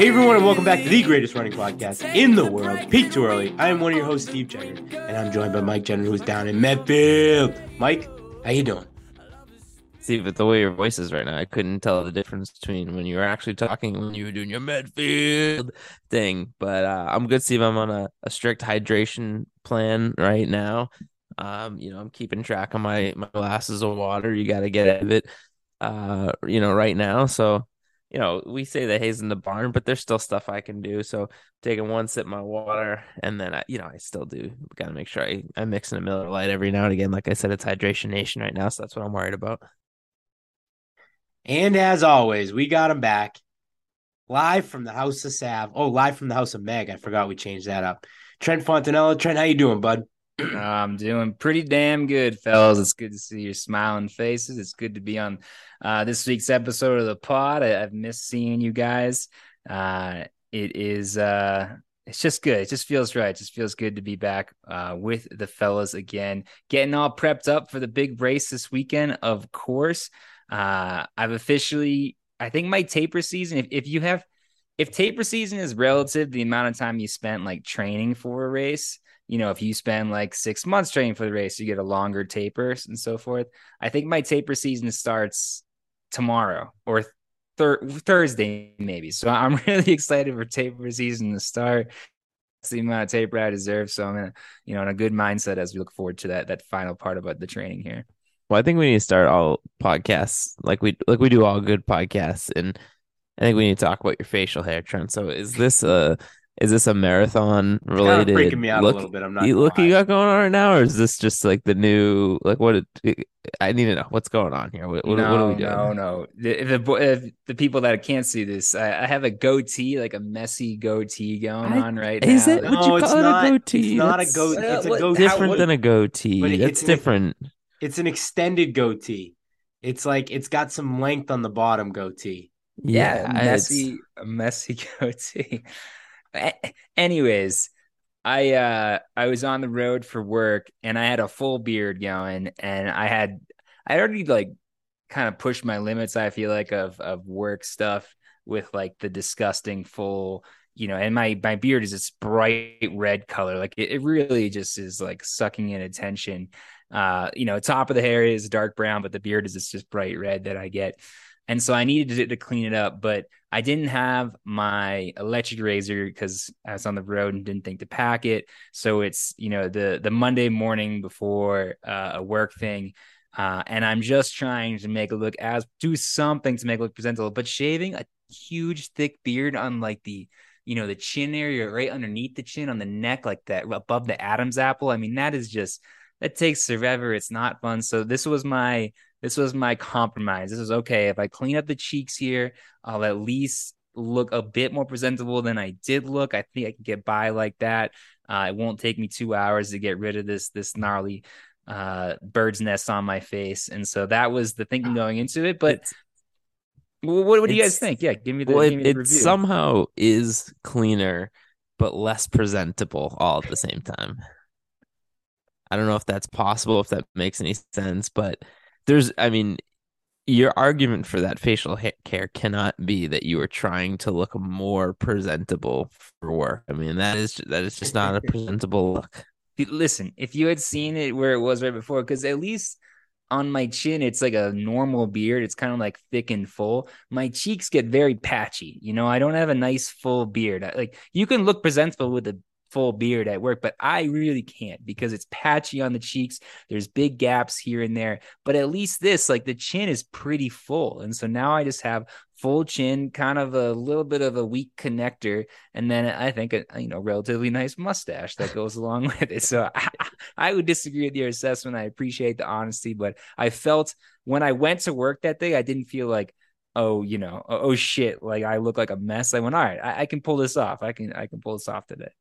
Hey everyone, and welcome back to the greatest running podcast in the world, Peak Too Early. I am one of your hosts, Steve Jenner, and I'm joined by Mike Jenner, who's down in Medfield. Mike, how you doing? See, but the way your voice is right now, I couldn't tell the difference between when you were actually talking and when you were doing your Medfield thing. But uh, I'm good, Steve. I'm on a, a strict hydration plan right now. Um, you know, I'm keeping track of my my glasses of water. You got to get out of it, uh, you know, right now. So you know, we say the hay's in the barn, but there's still stuff I can do. So taking one sip of my water, and then I, you know, I still do got to make sure I I mix in a Miller Lite every now and again. Like I said, it's hydration nation right now, so that's what I'm worried about. And as always, we got him back live from the House of Sav. Oh, live from the House of Meg. I forgot we changed that up. Trent Fontanella. Trent, how you doing, bud? I'm doing pretty damn good, fellas. It's good to see your smiling faces. It's good to be on uh, this week's episode of the pod. I, have missed seeing you guys. Uh, it is uh, it's just good. It just feels right. It just feels good to be back uh, with the fellas again, getting all prepped up for the big race this weekend. Of course, uh, I've officially. I think my taper season. If if you have, if taper season is relative the amount of time you spent like training for a race you know, if you spend like six months training for the race, you get a longer taper and so forth. I think my taper season starts tomorrow or thir- Thursday, maybe. So I'm really excited for taper season to start. The amount of taper I deserve. So I'm in, you know, in a good mindset as we look forward to that that final part about the training here. Well, I think we need to start all podcasts like we like we do all good podcasts, and I think we need to talk about your facial hair, Trent. So is this a is this a marathon related? Kind of freaking me out look, a little bit. I'm not. You, look, lie. you got going on right now, or is this just like the new? Like, what? It, I need to know what's going on here. What, what, no, what are we doing? No, no. If the, if the people that can't see this, I, I, have a goatee, like a messy goatee going I, on right is now. It, would you call it not, a goatee? It's not a goatee. Uh, it's a goatee. Different than a goatee. That's different. An, it's an extended goatee. It's like it's got some length on the bottom goatee. Yeah, yeah messy, messy goatee anyways i uh i was on the road for work and i had a full beard going and i had i already like kind of pushed my limits i feel like of of work stuff with like the disgusting full you know and my my beard is this bright red color. Like it, it really just is like sucking in attention. Uh you know top of the hair is dark brown but the beard is this just bright red that i get and so I needed to, to clean it up, but I didn't have my electric razor because I was on the road and didn't think to pack it. So it's you know the the Monday morning before uh, a work thing. Uh, and I'm just trying to make it look as do something to make it look presentable, but shaving a huge thick beard on like the you know the chin area right underneath the chin on the neck like that above the Adam's apple. I mean that is just that takes forever. It's not fun. So this was my this was my compromise. This was okay. If I clean up the cheeks here, I'll at least look a bit more presentable than I did look. I think I can get by like that. Uh, it won't take me two hours to get rid of this this gnarly uh, bird's nest on my face, and so that was the thinking going into it. But what, what do you guys think? Yeah, give me the. Well, it, it somehow is cleaner, but less presentable all at the same time. I don't know if that's possible, if that makes any sense, but there's i mean your argument for that facial hair care cannot be that you are trying to look more presentable for work. I mean that is that is just not a presentable look. Listen if you had seen it where it was right before because at least on my chin it's like a normal beard. It's kind of like thick and full. My cheeks get very patchy you know? I don't have a nice full beard. Like you can look presentable with a full beard at work, but I really can't because it's patchy on the cheeks. There's big gaps here and there, but at least this, like the chin is pretty full. And so now I just have full chin, kind of a little bit of a weak connector, and then I think a you know relatively nice mustache that goes along with it. So I, I would disagree with your assessment. I appreciate the honesty, but I felt when I went to work that day, I didn't feel like oh, you know, oh, oh, shit, like I look like a mess. I went, all right, I, I, can pull this off. I can I can pull this off today.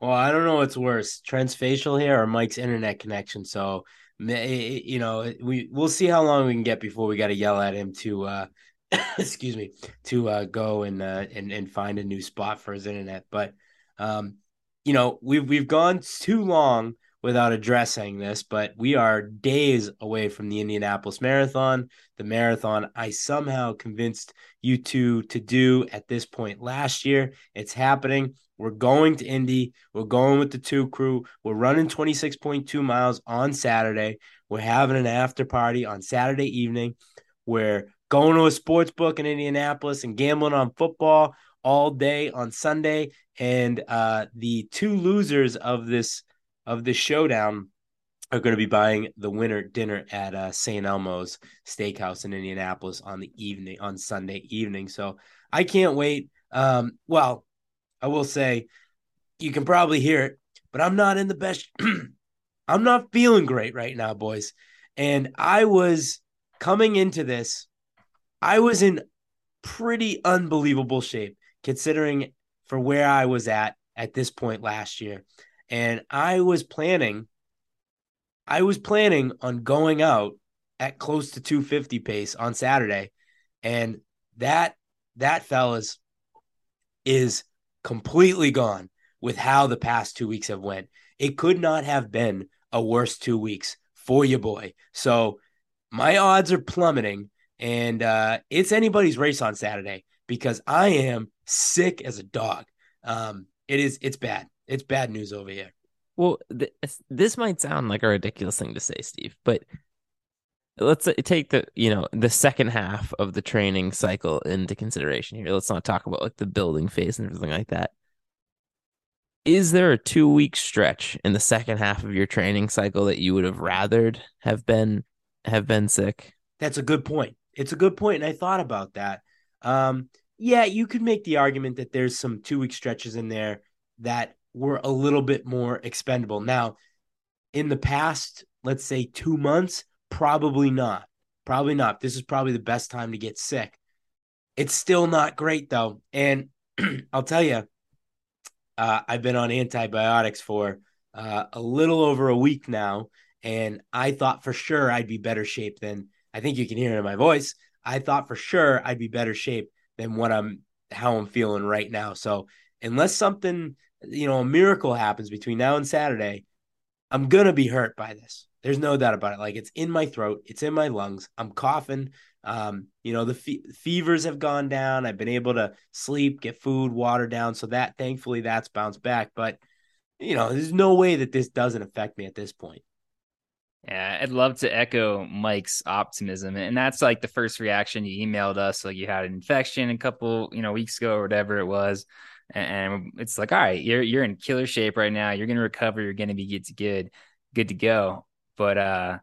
Well, I don't know what's worse, Trent's facial hair or Mike's internet connection. So, you know, we we'll see how long we can get before we got to yell at him to, uh, excuse me, to uh, go and uh, and and find a new spot for his internet. But, um, you know, we've we've gone too long without addressing this, but we are days away from the Indianapolis Marathon. The marathon I somehow convinced you two to do at this point last year. It's happening. We're going to Indy. We're going with the two crew. We're running 26.2 miles on Saturday. We're having an after party on Saturday evening. We're going to a sports book in Indianapolis and gambling on football all day on Sunday. And uh, the two losers of this of this showdown are going to be buying the winner dinner at uh, St. Elmo's Steakhouse in Indianapolis on the evening on Sunday evening. So I can't wait. Um, well, I will say you can probably hear it, but I'm not in the best. I'm not feeling great right now, boys. And I was coming into this, I was in pretty unbelievable shape considering for where I was at at this point last year and I was planning I was planning on going out at close to 250 pace on Saturday and that that fellas is completely gone with how the past 2 weeks have went. It could not have been a worse 2 weeks for your boy. So my odds are plummeting and uh, it's anybody's race on Saturday because I am sick as a dog. Um, it is it's bad. It's bad news over here. Well, th- this might sound like a ridiculous thing to say, Steve, but let's take the you know the second half of the training cycle into consideration here. Let's not talk about like the building phase and everything like that. Is there a two week stretch in the second half of your training cycle that you would have rathered have been have been sick? That's a good point. It's a good point, and I thought about that. Um, yeah, you could make the argument that there's some two week stretches in there that were a little bit more expendable. Now, in the past, let's say two months, probably not. Probably not. This is probably the best time to get sick. It's still not great though. And I'll tell you, uh, I've been on antibiotics for uh, a little over a week now. And I thought for sure I'd be better shape than I think you can hear in my voice. I thought for sure I'd be better shape than what I'm how I'm feeling right now. So unless something you know, a miracle happens between now and Saturday, I'm to be hurt by this. There's no doubt about it. Like it's in my throat, it's in my lungs. I'm coughing. Um, you know, the fe- fevers have gone down. I've been able to sleep, get food, water down. So that thankfully that's bounced back. But, you know, there's no way that this doesn't affect me at this point. Yeah, I'd love to echo Mike's optimism. And that's like the first reaction you emailed us. Like you had an infection a couple, you know, weeks ago or whatever it was and it's like, all right, you're you're in killer shape right now. You're gonna recover. You're gonna be good to good, good to go. But uh,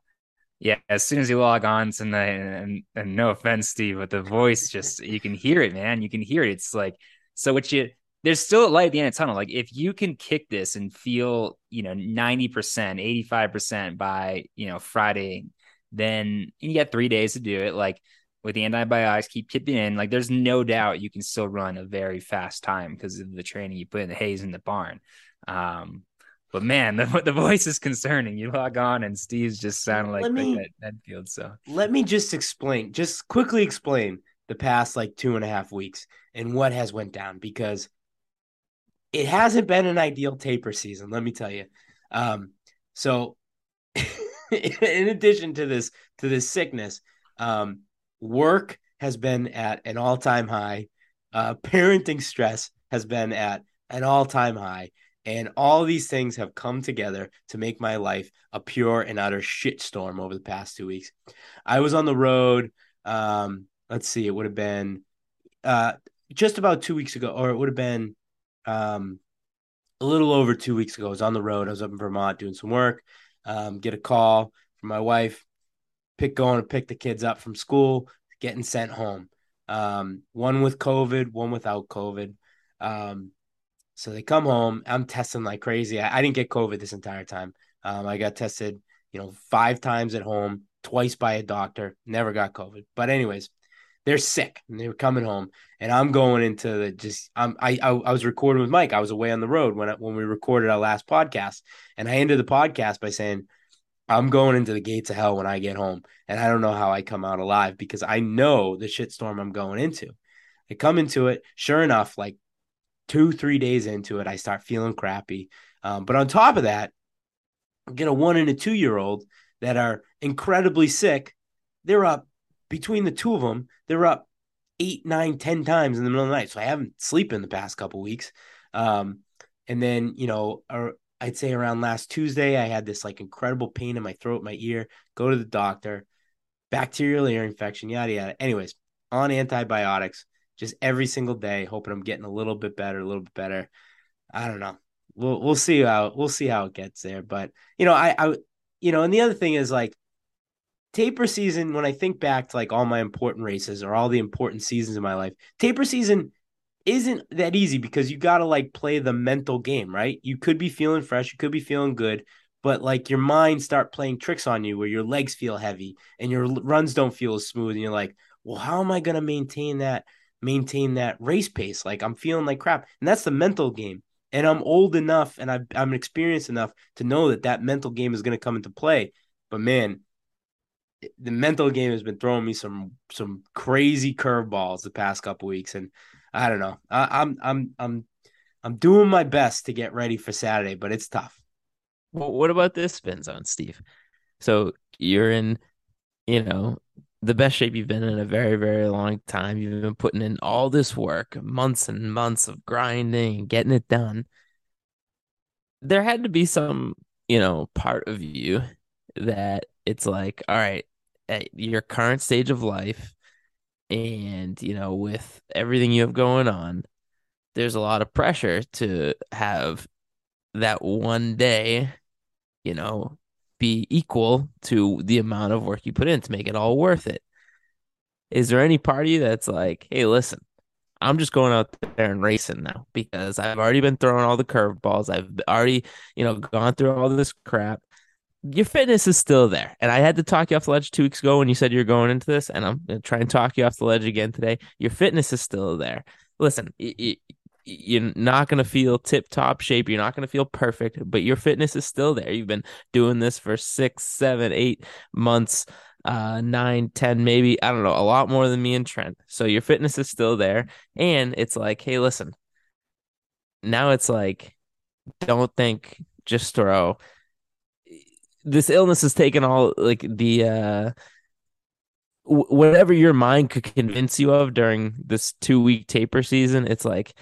yeah, as soon as you log on tonight, and, and no offense, Steve, but the voice just you can hear it, man. You can hear it. It's like so. What you there's still a light at the end of the tunnel. Like if you can kick this and feel, you know, 90%, 85% by, you know, Friday, then you got three days to do it. Like with the antibiotics, keep keeping in. Like there's no doubt you can still run a very fast time because of the training you put in the hay's in the barn. Um, but man, the the voice is concerning. You log on and Steve's just sounding like me, at Medfield. So let me just explain, just quickly explain the past like two and a half weeks and what has went down because it hasn't been an ideal taper season. Let me tell you. Um, so in addition to this to this sickness, um, work has been at an all-time high. Uh, parenting stress has been at an all-time high. And all these things have come together to make my life a pure and utter shitstorm over the past two weeks. I was on the road um, let's see it would have been uh, just about two weeks ago or it would have been um, a little over two weeks ago. I was on the road. I was up in vermont doing some work um, get a call from my wife pick going to pick the kids up from school, getting sent home. Um, one with COVID, one without COVID. Um, so they come home. I'm testing like crazy. I, I didn't get COVID this entire time. Um, I got tested, you know, five times at home, twice by a doctor. Never got COVID. But anyways, they're sick and they were coming home, and I'm going into the just I'm I I, I was recording with Mike. I was away on the road when I, when we recorded our last podcast, and I ended the podcast by saying. I'm going into the gates of hell when I get home, and I don't know how I come out alive because I know the shitstorm I'm going into. I come into it, sure enough, like two, three days into it, I start feeling crappy. Um, but on top of that, I get a one and a two year old that are incredibly sick. They're up between the two of them, they're up eight, nine, ten times in the middle of the night. So I haven't slept in the past couple weeks. Um, and then, you know, I'd say around last Tuesday, I had this like incredible pain in my throat, my ear, go to the doctor, bacterial ear infection, yada, yada. Anyways, on antibiotics, just every single day, hoping I'm getting a little bit better, a little bit better. I don't know. We'll we'll see how we'll see how it gets there. But you know, I I you know, and the other thing is like taper season, when I think back to like all my important races or all the important seasons in my life, taper season isn't that easy because you gotta like play the mental game, right? You could be feeling fresh, you could be feeling good, but like your mind start playing tricks on you where your legs feel heavy and your runs don't feel as smooth, and you're like, well, how am I gonna maintain that? maintain that race pace. Like I'm feeling like crap, and that's the mental game. And I'm old enough and i am experienced enough to know that that mental game is going to come into play. But man, the mental game has been throwing me some some crazy curveballs the past couple weeks, and I don't know. I, I'm I'm I'm I'm doing my best to get ready for Saturday, but it's tough. Well, what about this spin zone, Steve? So you're in, you know, the best shape you've been in a very, very long time. You've been putting in all this work, months and months of grinding and getting it done. There had to be some, you know, part of you that it's like, all right, at your current stage of life, and, you know, with everything you have going on, there's a lot of pressure to have that one day, you know, be equal to the amount of work you put in to make it all worth it. Is there any party that's like, hey, listen, I'm just going out there and racing now because I've already been throwing all the curveballs. I've already, you know, gone through all this crap. Your fitness is still there. And I had to talk you off the ledge two weeks ago when you said you're going into this, and I'm going to try and talk you off the ledge again today. Your fitness is still there. Listen, you're not going to feel tip top shape. You're not going to feel perfect, but your fitness is still there. You've been doing this for six, seven, eight months, uh, nine, ten, maybe, I don't know, a lot more than me and Trent. So your fitness is still there. And it's like, hey, listen, now it's like, don't think, just throw. This illness has taken all like the, uh, whatever your mind could convince you of during this two week taper season, it's like,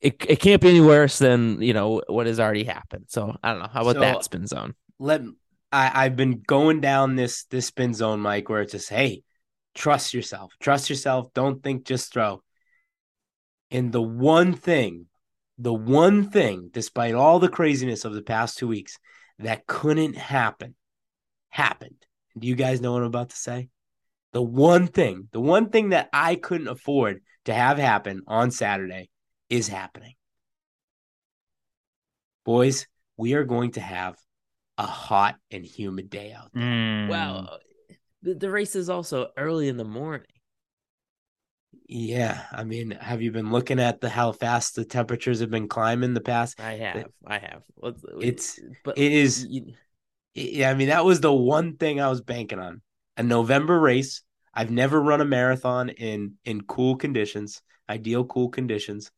it, it can't be any worse than you know what has already happened. So I don't know. How about so that spin zone? Let I, I've been going down this this spin zone, Mike, where it's just hey, trust yourself, trust yourself. Don't think, just throw. And the one thing, the one thing, despite all the craziness of the past two weeks, that couldn't happen, happened. Do you guys know what I'm about to say? The one thing, the one thing that I couldn't afford to have happen on Saturday is happening. Boys, we are going to have a hot and humid day out there. Mm. Well, the, the race is also early in the morning. Yeah, I mean, have you been looking at the how fast the temperatures have been climbing the past? I have, I have. It's, but it is. Yeah, I mean, that was the one thing I was banking on. A November race. I've never run a marathon in in cool conditions, ideal cool conditions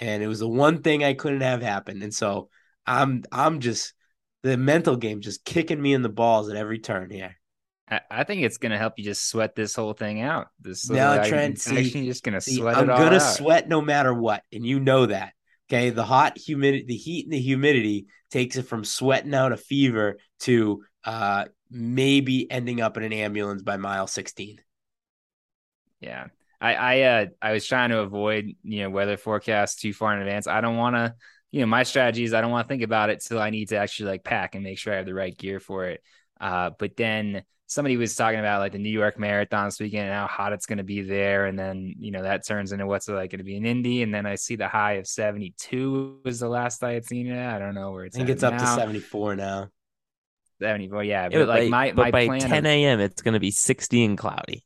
and it was the one thing I couldn't have happen. And so I'm I'm just the mental game just kicking me in the balls at every turn here. I, I think it's gonna help you just sweat this whole thing out. This now, Trent, see, just gonna see, sweat. I'm gonna out. sweat no matter what, and you know that. Okay, the hot humidity, the heat and the humidity takes it from sweating out a fever to uh maybe ending up in an ambulance by mile 16. Yeah. I I uh I was trying to avoid you know weather forecasts too far in advance. I don't want to you know my strategy is I don't want to think about it till I need to actually like pack and make sure I have the right gear for it. Uh, but then somebody was talking about like the New York Marathon this weekend and how hot it's going to be there, and then you know that turns into what's it like going to be in Indy, and then I see the high of seventy two was the last I had seen it. I don't know where it's. I think it's now. up to seventy four now. Seventy four, yeah. But, yeah, but like by, my but my by ten a.m. it's going to be sixty and cloudy.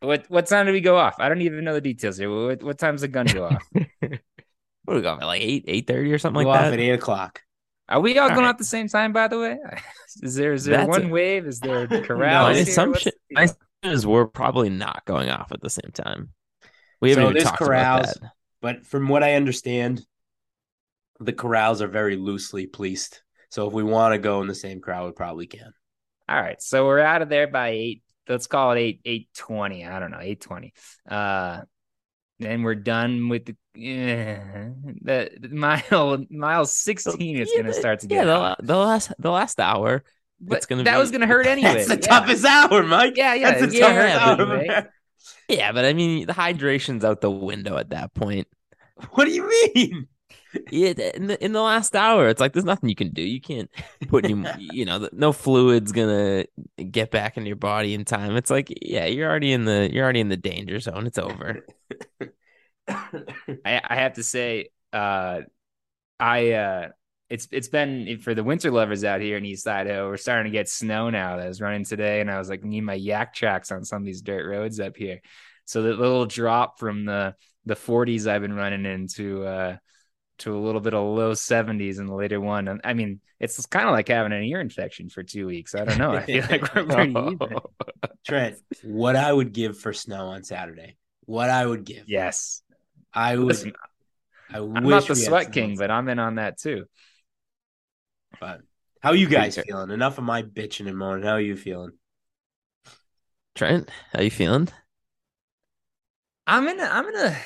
What what time do we go off? I don't even know the details here. What what time's the gun go off? what are we going like eight, eight thirty or something Go like off that? at eight o'clock. Are we all, All going right. off at the same time? By the way, is there is there That's one a- wave? Is there No, corrals? my assumption, What's the my assumption is we're probably not going off at the same time. We haven't So even there's talked about corrals. that. But from what I understand, the corrals are very loosely policed. So if we want to go in the same crowd, we probably can. All right, so we're out of there by eight. Let's call it eight eight twenty. I don't know eight twenty. Uh, then we're done with the yeah, the mile mile sixteen. is Yeah, gonna start to yeah, get the, the last the last hour. But it's gonna that be- was gonna hurt anyway. That's the yeah. toughest hour, Mike. Yeah, yeah, That's the yeah, toughest yeah, hour. but- Yeah, but I mean the hydration's out the window at that point. What do you mean? Yeah, in the in the last hour, it's like there's nothing you can do. You can't put any, you know, no fluid's gonna get back in your body in time. It's like, yeah, you're already in the you're already in the danger zone. It's over. I, I have to say, uh, I uh, it's it's been for the winter lovers out here in East Idaho. We're starting to get snow now. I was running today, and I was like, need my Yaktrax on some of these dirt roads up here. So the little drop from the the 40s I've been running into uh, to a little bit of low 70s in the later one. And I mean, it's kind of like having an ear infection for two weeks. I don't know. I feel like we're pretty even. Trent, what I would give for snow on Saturday. What I would give. Yes. I would. Listen, I I'm not the sweat king, but I'm in on that too. But how you guys Pretty feeling? Enough of my bitching and moaning. How are you feeling? Trent, how are you feeling? I'm in a, I'm in a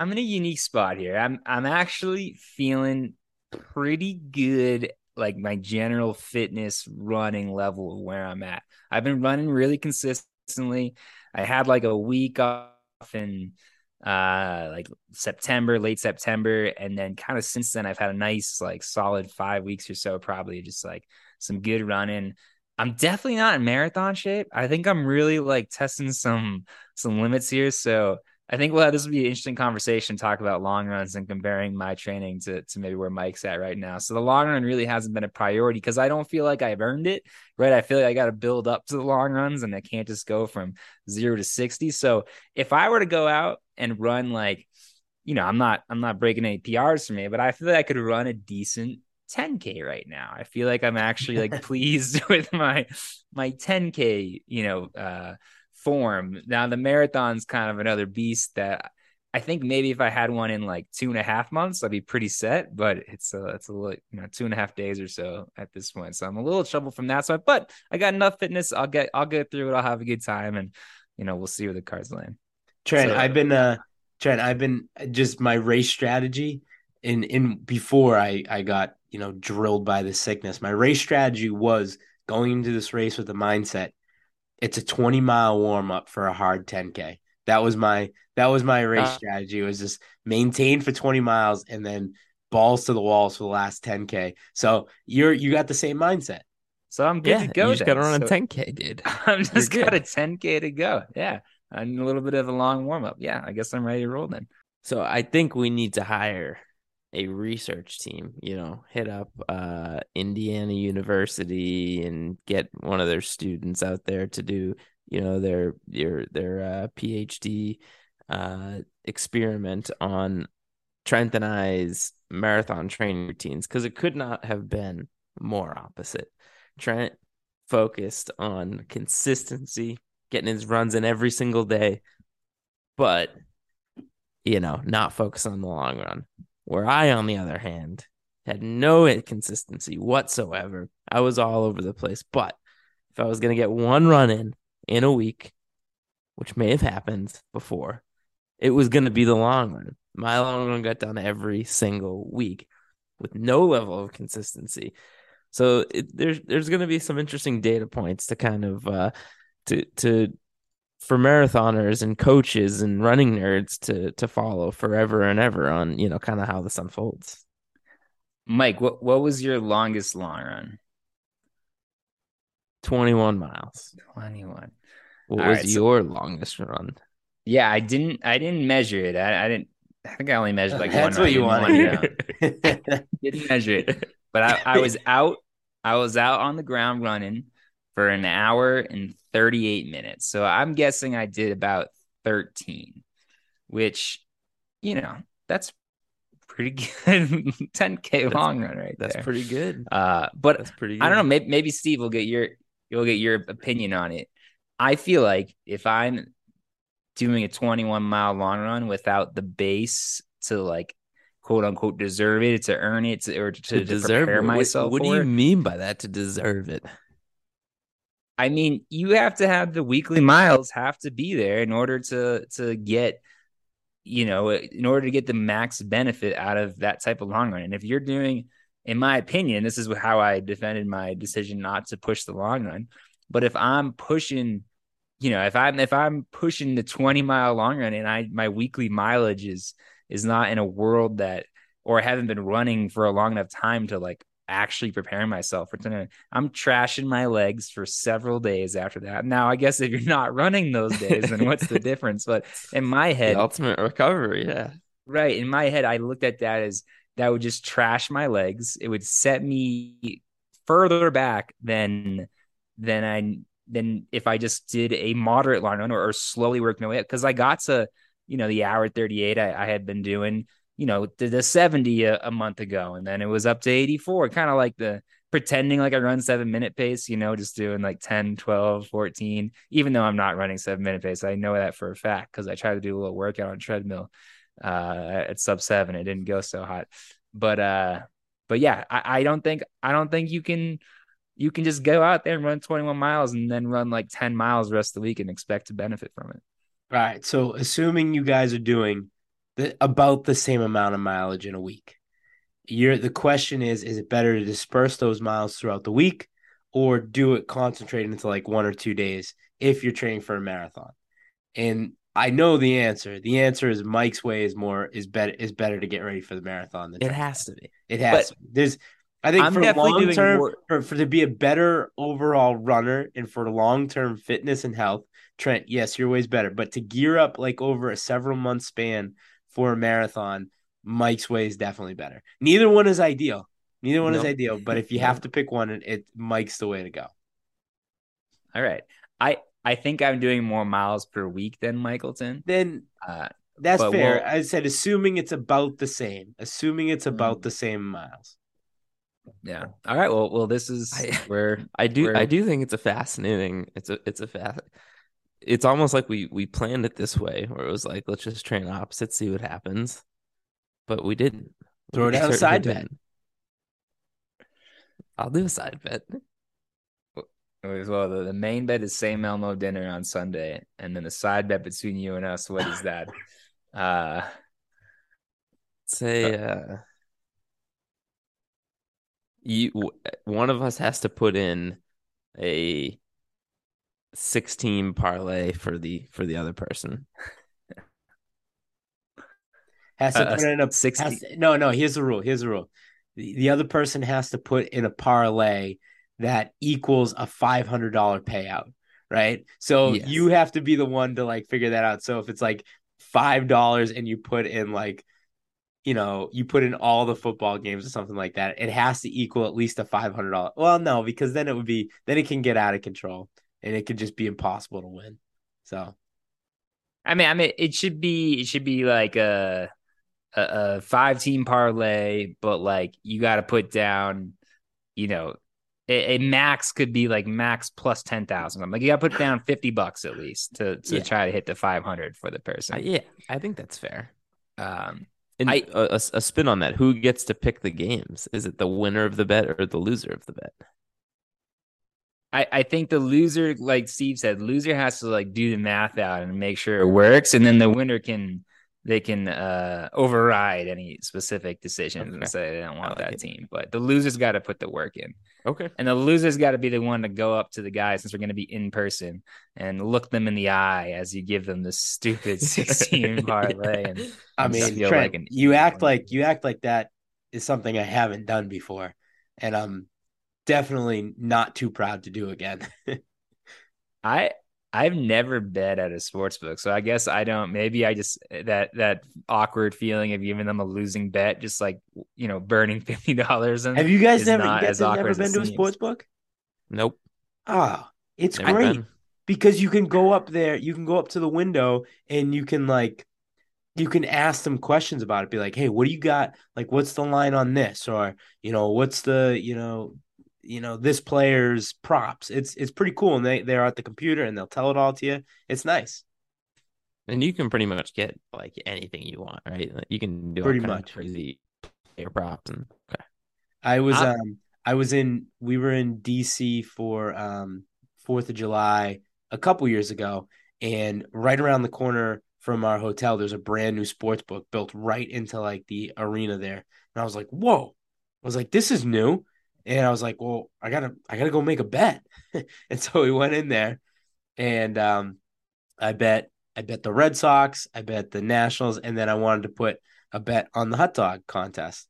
I'm in a unique spot here. I'm I'm actually feeling pretty good like my general fitness running level of where I'm at. I've been running really consistently. I had like a week off in uh like September, late September and then kind of since then I've had a nice like solid 5 weeks or so probably just like some good running. I'm definitely not in marathon shape. I think I'm really like testing some some limits here. So I think well, this will be an interesting conversation. Talk about long runs and comparing my training to to maybe where Mike's at right now. So the long run really hasn't been a priority because I don't feel like I've earned it. Right, I feel like I got to build up to the long runs, and I can't just go from zero to sixty. So if I were to go out and run like, you know, I'm not I'm not breaking any PRs for me, but I feel like I could run a decent 10k right now. I feel like I'm actually like pleased with my my 10k, you know, uh form. Now the marathon's kind of another beast that I think maybe if I had one in like two and a half months, I'd be pretty set. But it's a it's a little you know two and a half days or so at this point, so I'm a little troubled from that side. But I got enough fitness. I'll get I'll get through it. I'll have a good time, and you know we'll see where the cards land. Trent, So- I've been uh Trent, I've been just my race strategy in in before I I got, you know, drilled by the sickness. My race strategy was going into this race with the mindset it's a 20 mile warm up for a hard 10k. That was my that was my race Uh, strategy. It was just maintain for 20 miles and then balls to the walls for the last 10k. So you're you got the same mindset. So I'm good yeah, to go. you just then. got to run a 10k, dude. I'm just You're got a 10k to go. Yeah, and a little bit of a long warm up. Yeah, I guess I'm ready to roll then. So I think we need to hire a research team, you know, hit up uh Indiana University and get one of their students out there to do, you know, their their their uh PhD uh experiment on Trent and I's marathon training routines because it could not have been more opposite. Trent focused on consistency, getting his runs in every single day, but you know, not focus on the long run. Where I, on the other hand, had no inconsistency whatsoever. I was all over the place. But if I was going to get one run in in a week, which may have happened before, it was going to be the long run. My long run got done every single week with no level of consistency. So it, there's there's going to be some interesting data points to kind of uh, to to for marathoners and coaches and running nerds to to follow forever and ever on you know kind of how this unfolds. Mike, what what was your longest long run? 21 miles. 21. What All was right, so- your longest run? Yeah, I didn't I didn't measure it. I, I didn't I think I only measured like That's one what you run, want one to round. didn't measure it. But I, I was out I was out on the ground running for an hour and 38 minutes. So I'm guessing I did about 13, which, you know, that's pretty good 10K That's- long run right That's there. pretty good. uh, but That's pretty good. I don't know. Maybe, maybe Steve will get your you'll get your opinion on it. I feel like if I'm doing a 21 mile long run without the base to like quote unquote deserve it, to earn it, to, or to, to, deserve prepare it. What- myself What, do for you mean by that? To deserve it? I mean, you have to have the weekly miles have to be there in order to to get you know, in order to get the max benefit out of that type of long run. And if you're doing in my opinion, this is how I defended my decision not to push the long run. But if I'm pushing, you know, if I'm if I'm pushing the 20 mile long run and I my weekly mileage is is not in a world that or I haven't been running for a long enough time to like actually preparing myself for tonight. I'm trashing my legs for several days after that. Now, I guess if you're not running those days, then what's the difference? But in my head, The ultimate recovery. Yeah. right in my head, I looked at that as that would just trash my legs. It would set me further back than than I than if I just did a moderate long run or, or slowly worked my way up. Because I got to you know the hour 38 I, I had been doing you know the, the 70 a, a month ago and then it was up to 84 kind of like the pretending like i run seven minute pace you know just doing like 10 12 14 even though i'm not running seven minute pace i know that for a fact because i tried to do a little workout on treadmill uh at sub seven it didn't go so hot. But uh but yeah I, I don't think i don't think you can you can just go out there and run 21 miles and then run like 10 miles the rest of the week and expect to benefit from it. Right So assuming you guys are doing the, about the same amount of mileage in a week, you're the question is: Is it better to disperse those miles throughout the week, or do it concentrated into like one or two days if you're training for a marathon? And I know the answer. The answer is Mike's way is more is better is better to get ready for the marathon. Than It has to be. It has. to. There's. I think I'm for long term, more- for, for to be a better overall runner and for long term fitness and health, Trent, yes, your way's better. But to gear up like over a several month span for a marathon, Mike's way is definitely better. Neither one is ideal. Neither one is ideal. But if you have to pick one, it, it Mike's the way to go. all right i i think i'm doing more miles per week than michaelton Then uh that's fair. we'll- I said assuming it's about the same. Assuming it's about Mm. the same miles. Yeah. All right. Well, well, this is I- where I do. Where- I do think it's a fascinating. It's a. It's a fast. It's almost like we we planned it this way, where it was like, let's just train opposites, see what happens. But we didn't. Throw We down a side bet. I'll do a side bet. well, the, the main bet is St. Elmo dinner on Sunday, and then the side bet between you and us. What is that? uh, Say, uh, you one of us has to put in a sixteen parlay for the for the other person. Has to Uh, put in a 60 has to- no, no. Here's the rule. Here's the rule. The, the other person has to put in a parlay that equals a five hundred dollar payout, right? So Yes. you have to be the one to like figure that out. So if it's like five dollars and you put in like, you know, you put in all the football games or something like that, it has to equal at least a five hundred dollar. Well, no, because then it would be then it can get out of control and it could just be impossible to win. So I mean, I mean, it should be it should be like a a, a five team parlay, but like you got to put down, you know, a, a max could be like max plus ten thousand. I'm Like you got to put down fifty bucks at least to to Yeah. try to hit the five hundred for the Uh, person. yeah, I think that's fair. Um, And I- a a, a spin on that: who gets to pick the games? Is it the winner of the bet or the loser of the bet? I, I think the loser, like Steve said, loser has to like do the math out and make sure it works, and then the winner can they can uh override any specific decisions Okay. and say they don't want like that it. team. But the loser's got to put the work in, Okay. and the loser's got to be the one to go up to the guy since we're going to be in person and look them in the eye as you give them this stupid sixteen parlay. And I mean, Trent, like an you act when like you act like that is something I haven't done before, and I'm definitely not too proud to do again. I I've never bet at a sports book, so I guess I don't. Maybe I just that that awkward feeling of giving them a losing bet, just like you know, burning fifty dollars. have you guys is never, you guys as have awkward never been to a seems. sports book? Nope. Oh, it's Never great. been. because you can go up there, you can go up to the window and you can like you can ask them questions about it. Be like, hey, what do you got? Like, what's the line on this? Or, you know, what's the, you know, you know, this player's props. It's it's pretty cool. And they, they're at the computer and they'll tell it all to you. It's nice. And you can pretty much get like anything you want, right? You can do pretty much crazy air props and okay. I was I- um I was in we were in DC for um Fourth of July a couple years ago, and right around the corner from our hotel, there's a brand new sports book built right into like the arena there. And I was like, whoa. I was like, this is new. And I was like, well, I gotta I gotta go make a bet. and so we went in there and um I bet I bet the Red Sox, I bet the Nationals, and then I wanted to put a bet on the hot dog contest.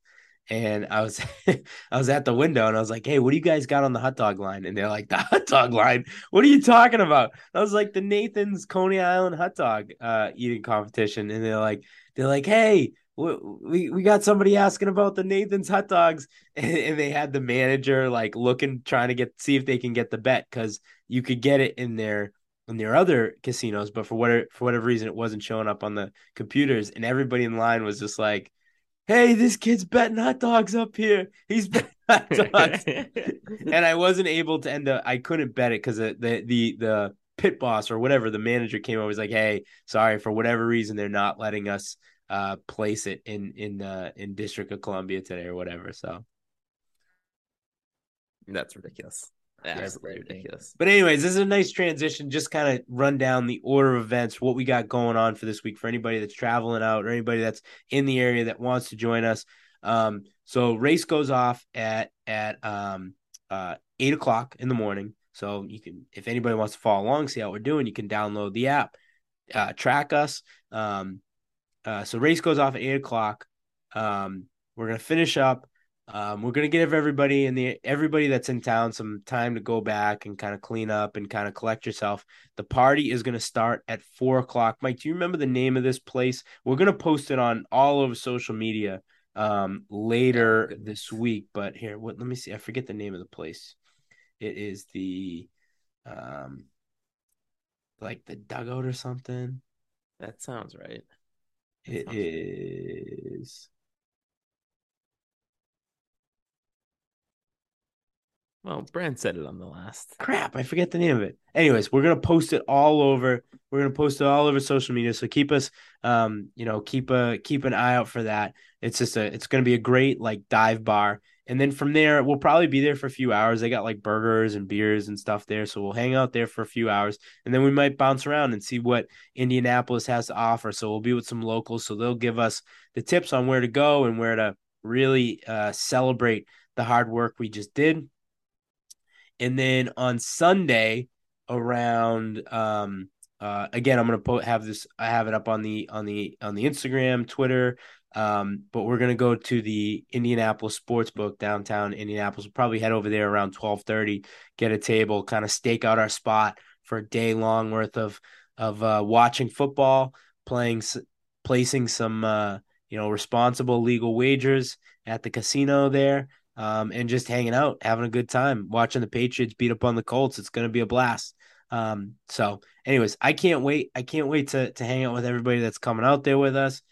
And I was I was at the window and I was like, "Hey, what do you guys got on the hot dog line?" And they're like, "The hot dog line? What are you talking about?" I was like, "The Nathan's Coney Island hot dog uh, eating competition." And they're like, "They're like, hey, we we got somebody asking about the Nathan's hot dogs," and, they had the manager like looking, trying to get see if they can get the bet because you could get it in their in their other casinos, but for whatever for whatever reason, it wasn't showing up on the computers, and everybody in line was just like hey, this kid's betting hot dogs up here. He's betting hot dogs. and I wasn't able to end up, I couldn't bet it because the, the, the, the pit boss or whatever, the manager came over, was like, hey, sorry, for whatever reason, they're not letting us uh place it in in uh in District of Columbia today or whatever. So That's ridiculous. Absolutely ridiculous. But anyways, this is a nice transition. Just kind of run down the order of events, what we got going on for this week for anybody that's traveling out or anybody that's in the area that wants to join us. Um, so race goes off at at um uh eight o'clock in the morning. So you can, if anybody wants to follow along, see how we're doing, you can download the app, uh, track us. Um, uh, so race goes off at eight o'clock. Um, we're gonna finish up. Um, we're gonna give everybody in the everybody that's in town some time to go back and kind of clean up and kind of collect yourself. The party is gonna start at four o'clock. Mike, do you remember the name of this place? We're gonna post it on all over social media um later this week. But here, what? Let me see. I forget the name of the place. It is the um like the dugout or something. That sounds right. It is. Well, Brand said it on the last. crap, I forget the name of it. Anyways, we're gonna post it all over. We're gonna post it all over social media. So keep us, um, you know, keep a keep an eye out for that. It's just a, it's gonna be a great like dive bar, and then from there we'll probably be there for a few hours. They got like burgers and beers and stuff there, so we'll hang out there for a few hours, and then we might bounce around and see what Indianapolis has to offer. So we'll be with some locals, so they'll give us the tips on where to go and where to really uh, celebrate the hard work we just did. And then on Sunday around um uh again I'm going to po- have this I have it up on the on the on the Instagram, Twitter um but we're to go to the Indianapolis Sportsbook downtown Indianapolis. We'll probably head over there around 12:30, get a table, kind of stake out our spot for a day long worth of of uh watching football, playing placing some uh you know responsible legal wagers at the casino there um, and just hanging out, having a good time, watching the Patriots beat up on the Colts. It's to be a blast. Um, so, anyways, I can't wait. I can't wait to to hang out with everybody that's coming out there with us.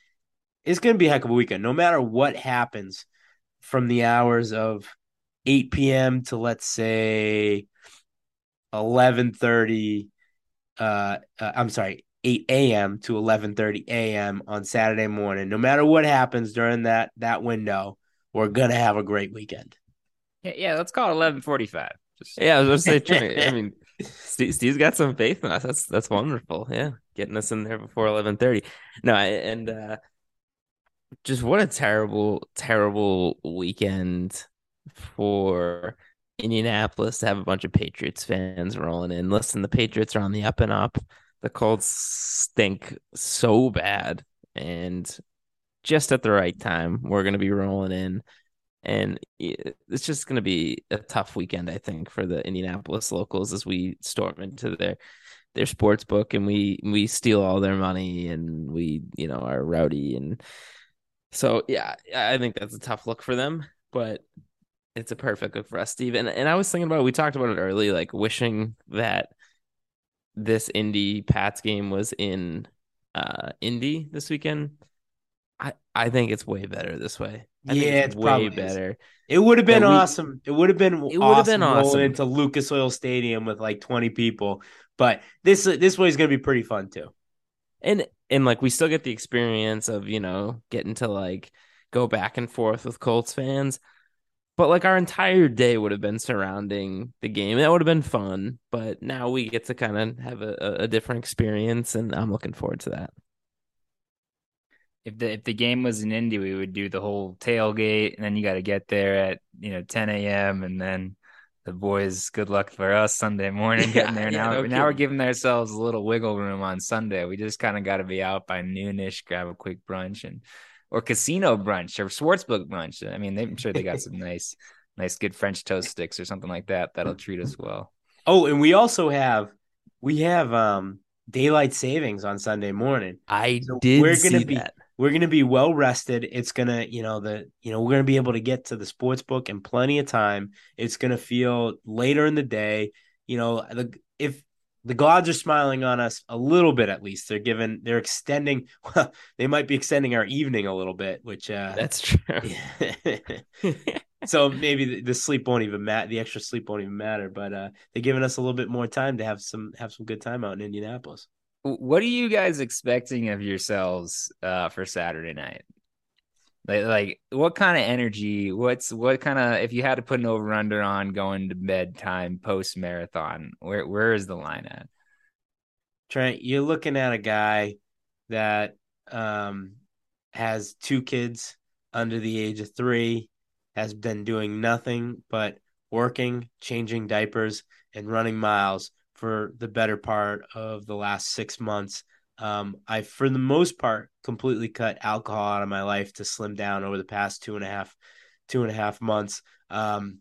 It's going to be a heck of a weekend, no matter what happens from the hours of 8 p.m. to let's say 11:30. Uh, uh, I'm sorry, 8 a.m. to 11:30 a.m. on Saturday morning. No matter what happens during that that window, we're gonna have a great weekend. Yeah, yeah let's call it eleven forty five. Yeah, I was going to say, I mean, Steve, Steve's got some faith in us. That's that's wonderful. Yeah, getting us in there before eleven thirty. No, I- and uh, just what a terrible, terrible weekend for Indianapolis to have a bunch of Patriots fans rolling in. Listen, the Patriots are on the up and up. The Colts stink so bad, and just at the right time, we're going to be rolling in. And it's just going to be a tough weekend, I think, for the Indianapolis locals as we storm into their their sports book and we we steal all their money and we you know are rowdy and so yeah, I think that's a tough look for them, but it's a perfect look for us, Steve. And and I was thinking about we talked about it early, like wishing that this Indy Pats game was in uh Indy this weekend, I I think it's way better this way. I think Yeah, it's it's way probably is. better. It would have been we- awesome. It would have been It would awesome have been awesome. into Lucas Oil Stadium with like 20 people. But this this way is going to be pretty fun too. And and like we still get the experience of you know getting to like go back and forth with Colts fans, but like our entire day would have been surrounding the game. That would have been fun, but now we get to kind of have a, a- different experience, and I'm looking forward to that. if the if the game was in Indy, we would do the whole tailgate, and then you got to get there at you know 10 a.m. and then the boys. Good luck for us Sunday morning getting there. Yeah, now no now we're giving ourselves a little wiggle room on Sunday. We just kind of got to be out by noonish, grab a quick brunch and or casino brunch or sportsbook brunch. I mean, they, I'm sure they got some nice, nice good French toast sticks or something like that that'll treat us well. Oh, and we also have we have um daylight savings on Sunday morning. I So did we're gonna see be- that. We're going to be well rested. It's going to, you know, the you know, we're going to be able to get to the sports book in plenty of time. It's going to feel later in the day, you know, the if the gods are smiling on us a little bit at least. They're giving they're extending well, they might be extending our evening a little bit, which uh That's true. so maybe the, the sleep won't even matter the extra sleep won't even matter but uh they're giving us a little bit more time to have some have some good time out in indianapolis What are you guys expecting of yourselves uh, for Saturday night? Like, like what kind of energy? What's what kind of if you had to put an over under on going to bedtime post marathon? Where where is the line at? trent you're looking at a guy that um has two kids under the age of three has been doing nothing but working changing diapers and running miles for the better part of the last six months Um, I, for the most part, completely cut alcohol out of my life to slim down over the past two and a half, two and a half months. Um,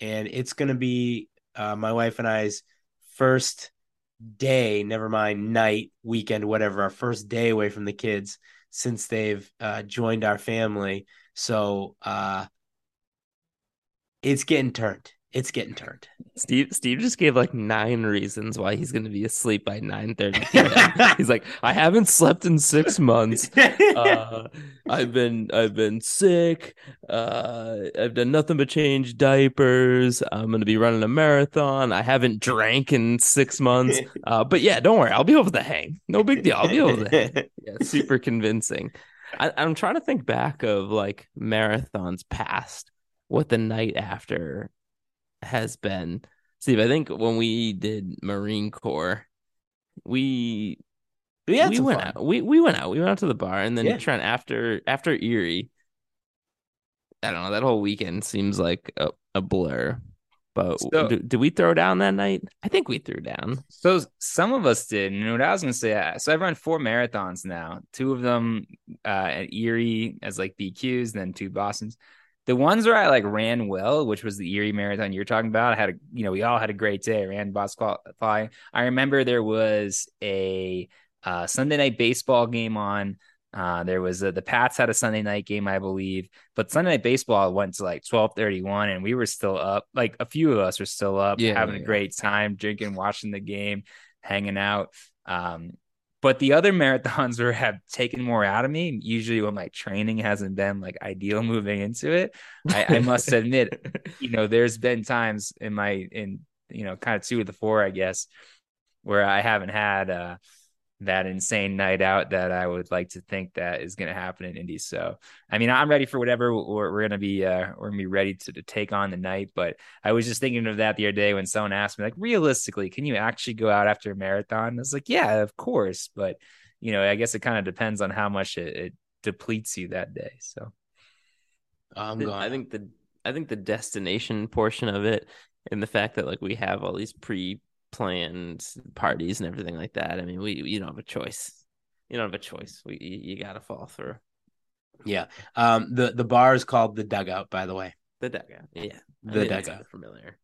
and it's going to be uh, my wife and I's first day, never mind night, weekend, whatever, our first day away from the kids since they've uh, joined our family. So uh, it's getting turned. It's getting turned. Steve Steve just gave like nine reasons why he's going to be asleep by 9:30 p.m. he's like, I haven't slept in 6 months. Uh, I've been I've been sick. Uh, I've done nothing but change diapers. I'm going to be running a marathon. I haven't drank in 6 months. Uh, but yeah, don't worry. I'll be able to hang. No big deal. I'll be able to hang. Yeah, super convincing. I, I'm trying to think back of like marathons past, what the night after has been. Steve, I think when we did Marine Corps, we We had we went fun. out. We we went out. We went out to the bar, and then Yeah. Trent after after Erie. I don't know. That whole weekend seems like a, a blur. But So- do- did we throw down that night? I think we threw down. So some of us did. And what I was gonna say, uh, so I've run four marathons now. Two of them uh, at Erie as like BQs, and then two Boston's. The ones where I like ran well, which was the Erie marathon you're talking about, I had a you know we all had a great day. I ran Boston qualifying. I remember there was a uh, Sunday night baseball game on. Uh, there was a, the Pats had a Sunday night game, I believe, but Sunday night baseball went to like twelve thirty one, and we were still up. Like a few of us were still up, Yeah, having yeah. a great time, drinking, watching the game, hanging out. Um, but the other marathons were have taken more out of me. Usually, when my training hasn't been like ideal moving into it, I, I must admit, you know, there's been times in my in you know kind of two of the four, I guess, where I haven't had uh that insane night out that I would like to think that is going to happen in Indy. So, I mean, I'm ready for whatever we're, we're going to be. Uh, we're going to be ready to, to take on the night. But I was just thinking of that the other day when someone asked me, like, realistically, can you actually go out after a marathon? I was like, yeah, of course. But you know, I guess it kind of depends on how much it, it depletes you that day. So. I'm The- going. I think the I think the destination portion of it and the fact that like we have all these pre-planned parties and everything like that. I mean, we you don't have a choice. You don't have a choice. We you, you got to fall through yeah. Um. The the bar is called the Dugout, by the way. the dugout. Yeah, The think that dugout. familiar.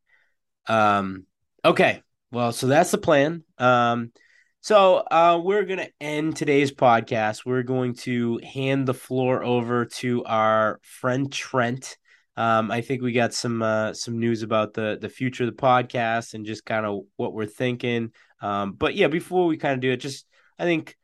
Um, okay. Well, so that's the plan. Um, so uh, we're going to end today's podcast. We're going to hand the floor over to our friend Trent. Um, I think we got some uh, some news about the the future of the podcast and just kind of what we're thinking. Um, but yeah, before we kind of do it, just I think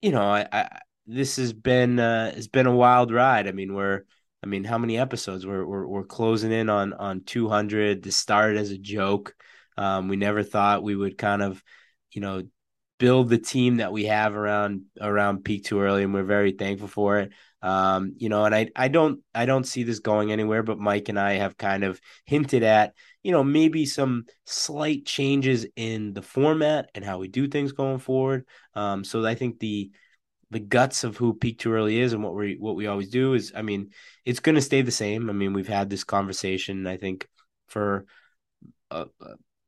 you know, I, I this has been uh, has been a wild ride. I mean, we're I mean, how many episodes? We're we're, we're closing in on on 200. This started as a joke. Um, we never thought we would kind of, you know, build the team that we have around around peak too early, and we're very thankful for it. Um, you know, and I I don't I don't see this going anywhere, but Mike and I have kind of hinted at, you know, maybe some slight changes in the format and how we do things going forward. Um, so I think the the guts of who peak too early is and what we what we always do is I mean, it's going to stay the same. I mean, we've had this conversation I think for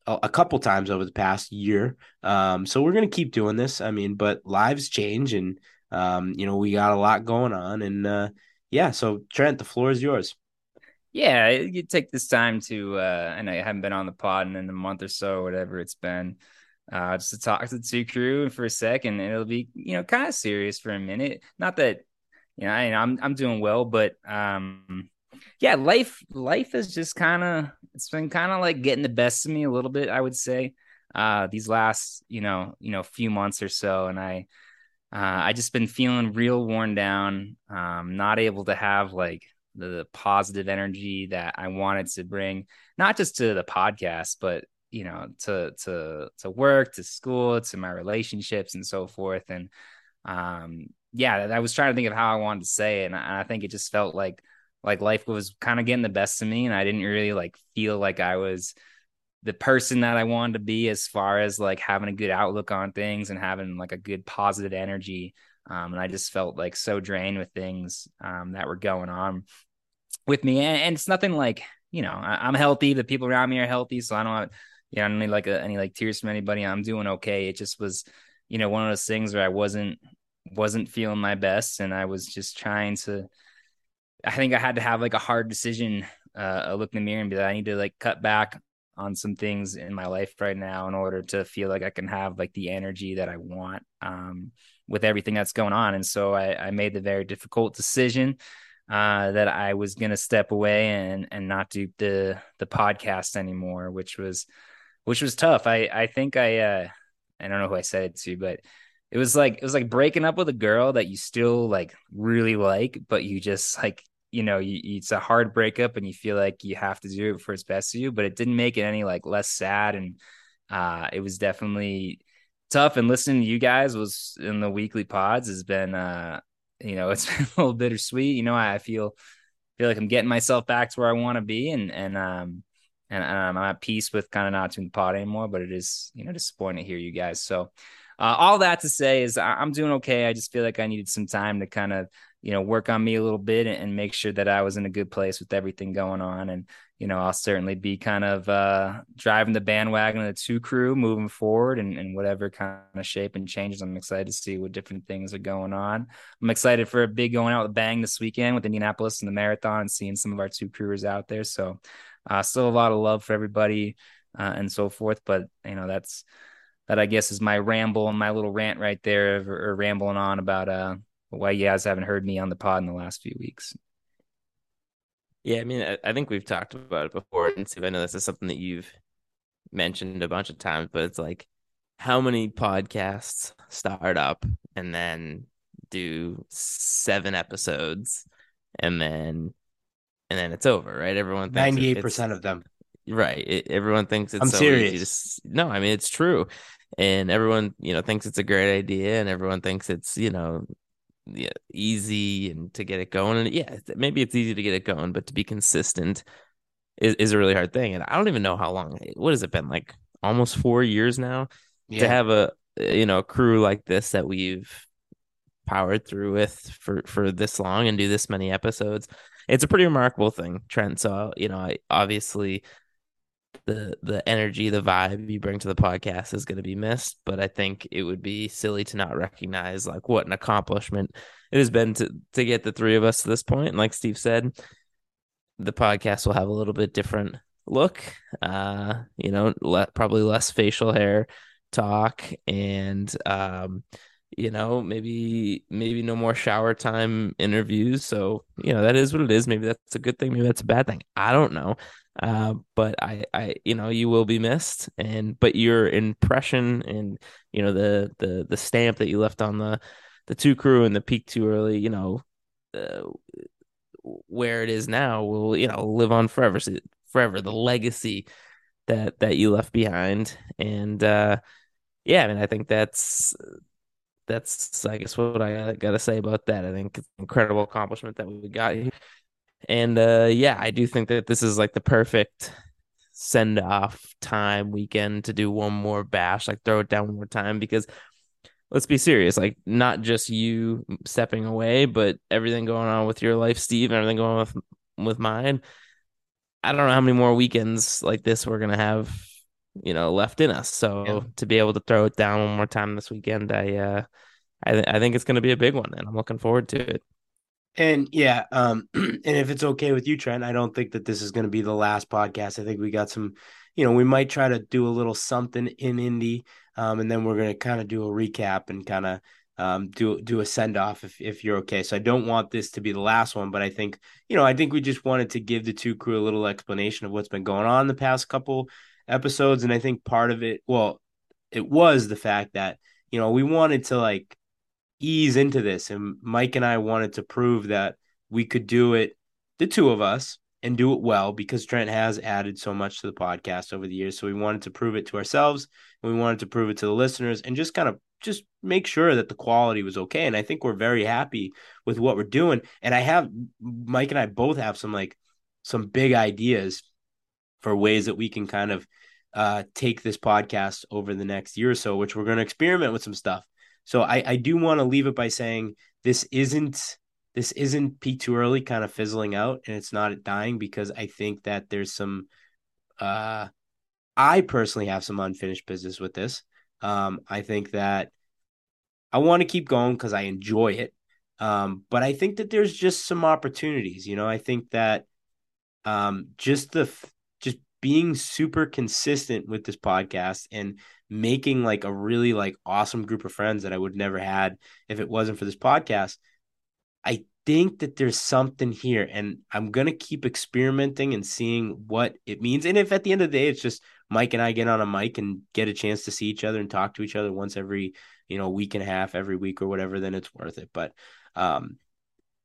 a, a couple times over the past year. Um, so we're going to keep doing this. I mean, but lives change and um, you know, we got a lot going on and uh yeah, so Trent, the floor is yours. Yeah, you take this time to uh I know I haven't been on the pod in a month or so, whatever it's been uh, just to talk to the two crew for a second. And it'll be, you know, kind of serious for a minute. Not that, you know, I, am I'm doing well, but um, yeah, life life is just kind of it's been kind of like getting the best of me a little bit, I would say. Uh, these last, you know, you know, few months or so, and I. Uh, I just been feeling real worn down, um, not able to have like the, the positive energy that I wanted to bring, not just to the podcast, but you know to to to work to school to my relationships and so forth. And um yeah i was trying to think of how i wanted to say it and i, I think it just felt like like life was kind of getting the best of me and i didn't really like feel like i was the person that i wanted to be as far as like having a good outlook on things and having like a good positive energy um, and i just felt like so drained with things um, that were going on with me and, and it's nothing like you know I, am healthy the people around me are healthy so i don't yeah, I don't need like a, any like tears from anybody. I'm doing okay. It just was, you know, one of those things where I wasn't wasn't feeling my best, and I was just trying to. I think I had to have like a hard decision, uh, look in the mirror and be like, I need to like cut back on some things in my life right now in order to feel like I can have like the energy that I want um, with everything that's going on. And so I, I made the very difficult decision uh, that I was going to step away and and not do the the podcast anymore, which was which was tough. I I think I uh I don't know who I said it to, but it was like it was like breaking up with a girl that you still like really like, but you just like you know you, it's a hard breakup and you feel like you have to do it for its best of you, but it didn't make it any like less sad and uh it was definitely tough and listening to you guys was in the weekly pods has been uh you know it's been a little bittersweet you know i feel feel like i'm getting myself back to where i want to be and and um and um, I'm at peace with kind of not doing the pod anymore. But it is, you know, disappointing to hear you guys. So, uh, all that to say is I- am doing okay. I just feel like I needed some time to kind of, you know, work on me a little bit and, make sure that I was in a good place with everything going on. And you know, I'll certainly be kind of uh, driving the bandwagon of the two crew moving forward and, and whatever kind of shape and changes. I'm excited to see what different things are going on. I'm excited for a big going out with bang this weekend with Indianapolis and the marathon and seeing some of our two crewers out there. So uh, still a lot of love for everybody uh, and so forth. But you know, that's that I guess is my ramble and my little rant right there, or, or rambling on about uh, why you guys haven't heard me on the pod in the last few weeks. Yeah, I mean, I, I think we've talked about it before, and Steve, I know this is something that you've mentioned a bunch of times, but it's like how many podcasts start up and then do seven episodes and then and then it's over, right? Everyone ninety eight percent of them, right? It, everyone thinks it's I'm so serious. To, no, I mean it's true, and everyone you know thinks it's a great idea, and everyone thinks it's you know yeah, easy and to get it going. And yeah, maybe it's easy to get it going, but to be consistent is, is a really hard thing. And I don't even know how long. What has it been like? Almost four years now yeah. to have a you know crew like this that we've powered through with for for this long and do this many episodes it's a pretty remarkable thing, Trent. So you know, I obviously the the energy, the vibe you bring to the podcast is going to be missed. But I think it would be silly to not recognize like what an accomplishment it has been to to get the three of us to this point. And like Steve said, the podcast will have a little bit different look. Uh, you know, le- probably less facial hair talk and um you know, maybe maybe no more shower time interviews. So, you know, that is what it is. Maybe that's a good thing, maybe that's a bad thing. I don't know. Uh, but I, I, you know, you will be missed, and but your impression and you know the the the stamp that you left on the the two crew and the peak too early, you know, uh, where it is now will you know live on forever, forever. The legacy that that you left behind, and uh, yeah, I mean, I think that's that's I guess what I got to say about that. I think it's an incredible accomplishment that we got here. And uh, yeah, I do think that this is like the perfect send off time weekend to do one more bash, like throw it down one more time because let's be serious, like not just you stepping away, but everything going on with your life, Steve, and everything going on with with mine. I don't know how many more weekends like this we're gonna have, you know, left in us. So yeah. to be able to throw it down one more time this weekend, I uh I th- I think it's gonna be a big one and I'm looking forward to it. And yeah, um, and if it's okay with you, Trent, I don't think that this is going to be the last podcast. I think we got some, you know, we might try to do a little something in Indy, um, and then we're going to kind of do a recap and kind of um, do do a send off if if you're okay. So I don't want this to be the last one, but I think you know I think we just wanted to give the two crew a little explanation of what's been going on the past couple episodes, and I think part of it, well, it was the fact that you know we wanted to like ease into this. And Mike and I wanted to prove that we could do it, the two of us, and do it well because Trent has added so much to the podcast over the years. So we wanted to prove it to ourselves and we wanted to prove it to the listeners and just kind of just make sure that the quality was okay. And I think we're very happy with what we're doing. And I have Mike and I both have some like some big ideas for ways that we can kind of uh, take this podcast over the next year or so, which we're going to experiment with some stuff. So I, I do want to leave it by saying this isn't this isn't peak too early kind of fizzling out and it's not dying because I think that there's some uh I personally have some unfinished business with this. Um I think that I want to keep going because I enjoy it. Um, but I think that there's just some opportunities, you know. I think that um just the just being super consistent with this podcast and making like a really like awesome group of friends that I would never had if it wasn't for this podcast. I think that there's something here and I'm going to keep experimenting and seeing what it means. And if at the end of the day it's just Mike and I get on a mic and get a chance to see each other and talk to each other once every, you know, week and a half every week or whatever, then it's worth it. But um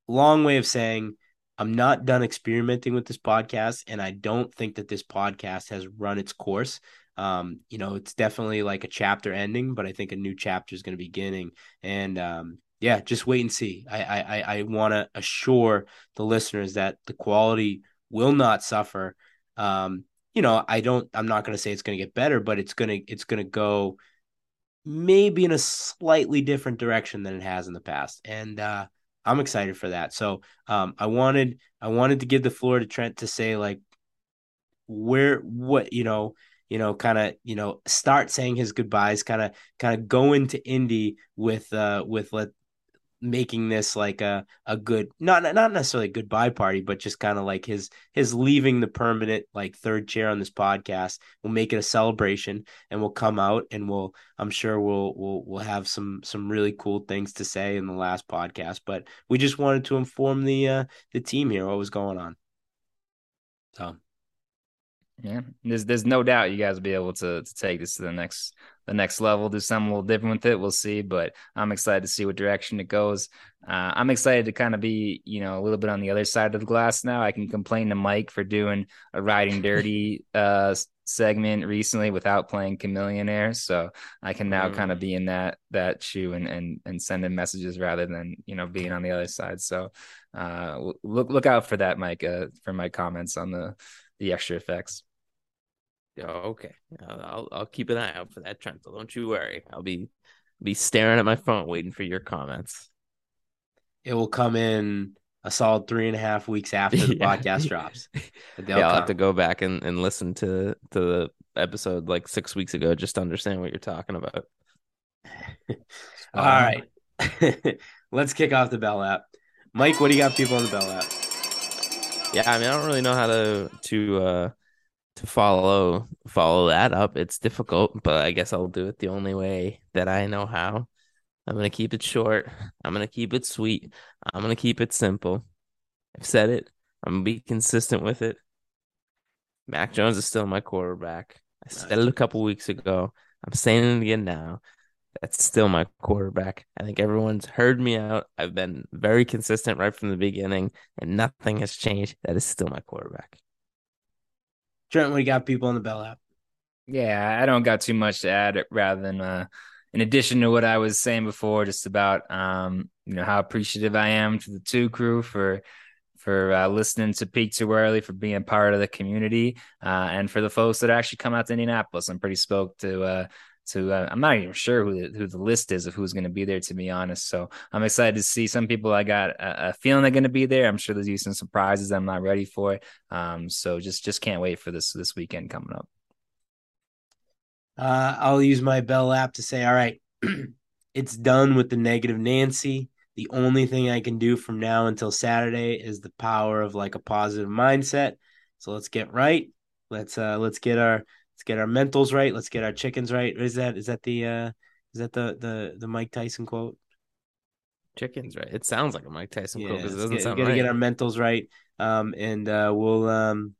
long way of saying I'm not done experimenting with this podcast and I don't think that this podcast has run its course um, you know, it's definitely like a chapter ending, but I think a new chapter is going to be beginning. And um, yeah, just wait and see. I I I want to assure the listeners that the quality will not suffer. Um, you know, I don't. I'm not going to say it's going to get better, but it's gonna it's gonna go maybe in a slightly different direction than it has in the past. And uh, I'm excited for that. So um, I wanted I wanted to give the floor to Trent to say like where what you know you know, kind of, you know, start saying his goodbyes, kind of, kind of go into Indy with, uh, with let making this like a a good not not necessarily a goodbye party but just kind of like his his leaving the permanent like third chair on this podcast. We'll make it a celebration and we'll come out and we'll i'm sure we'll we'll we'll have some some really cool things to say in the last podcast but we just wanted to inform the uh the team here what was going on. So yeah, there's there's no doubt you guys will be able to to take this to the next the next level, do something a little different with it. We'll see, but I'm excited to see what direction it goes. Uh, I'm excited to kind of be, you know, a little bit on the other side of the glass now. I can complain to Mike for doing a riding dirty uh, segment recently without playing Chamillionaire, so I can now mm. kind of be in that that shoe and and and sending messages rather than you know being on the other side. So uh, look look out for that, Mike, uh, for my comments on the the extra effects. Okay. I'll I'll keep an eye out for that, Trent. Don't you worry. I'll be be staring at my phone waiting for your comments. It will come in a solid three and a half weeks after the yeah. podcast drops. yeah, I'll come. have to go back and, and listen to to the episode like six weeks ago just to understand what you're talking about. All um, right. Let's kick off the Bell lap. Mike, what do you got people on the Bell lap? Yeah, I mean, I don't really know how to to uh to follow follow that up. It's difficult, but I guess I'll do it the only way that I know how. I'm gonna keep it short. I'm gonna keep it sweet. I'm gonna keep it simple. I've said it. I'm gonna be consistent with it. Mac Jones is still my quarterback. I said it a couple weeks ago. I'm saying it again now. That's still my quarterback. I think everyone's heard me out. I've been very consistent right from the beginning, and nothing has changed. That is still my quarterback. Trent, we got people on the Bell lap. Yeah, I don't got too much to add rather than uh in addition to what I was saying before, just about um, you know, how appreciative I am to the two crew for for uh, listening to Peak Too Early, for being part of the community, uh, and for the folks that actually come out to Indianapolis. I'm pretty stoked to uh, to uh, I'm not even sure who the, who the list is of who's going to be there to be honest. So I'm excited to see some people I got a, a feeling they're going to be there. I'm sure there's some surprises I'm not ready for. Um, so just just can't wait for this this weekend coming up. Uh, I'll use my Bell lap to say, all right, it's done with the negative Nancy. The only thing I can do from now until Saturday is the power of like a positive mindset. So let's get right. Let's uh let's get our let's get our mentals right. Let's get our chickens right. Is that is that the uh is that the the the Mike Tyson quote? Chickens, right? It sounds like a Mike Tyson Yeah, quote because it doesn't get, sound gotta right. get our mentals right. Um and uh we'll um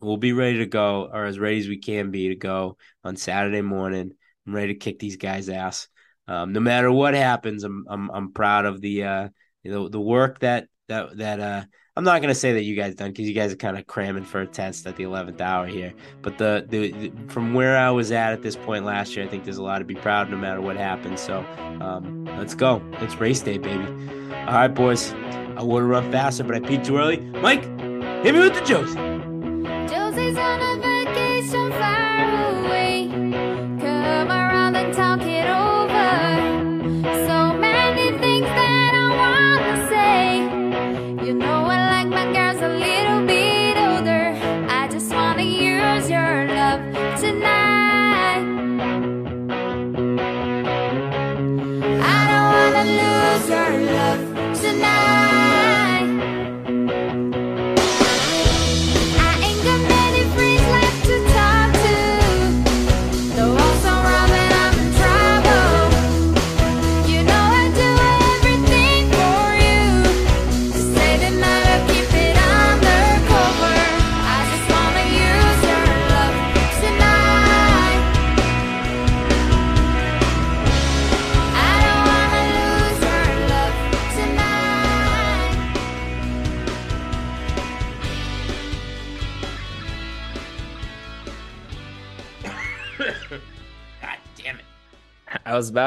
we'll be ready to go or as ready as we can be to go on Saturday morning. I'm ready to kick these guys' ass. Um, no matter what happens, I'm I'm I'm proud of the uh you know the work that that that uh I'm not gonna say that you guys done because you guys are kind of cramming for a test at the eleventh hour here. But the, the the from where I was at at this point last year, I think there's a lot to be proud no matter what happens. So um, let's go. It's race day, baby. All right, boys. I would have run faster, but I peaked too early. Mike, hit me with the Josie. Josie's on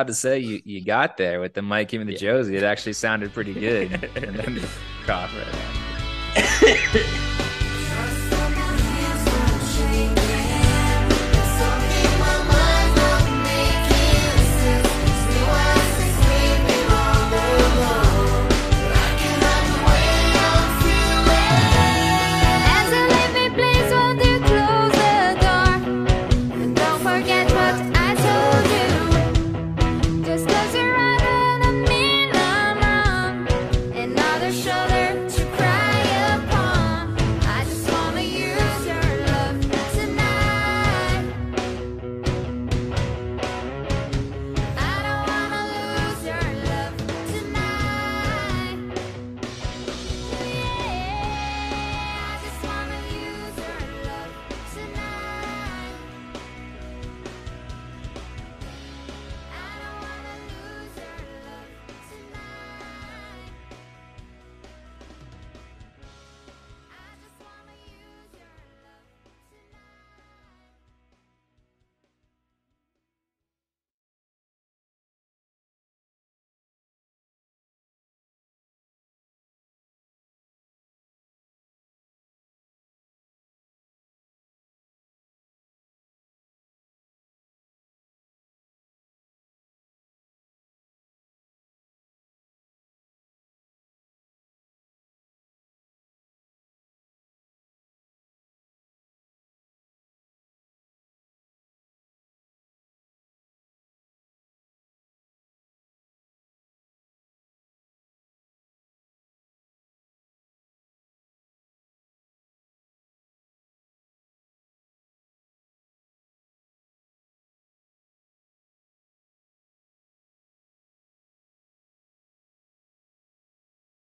About to say you you got there with the Mike even the Yeah. Josie. It actually sounded pretty good. and then the cough right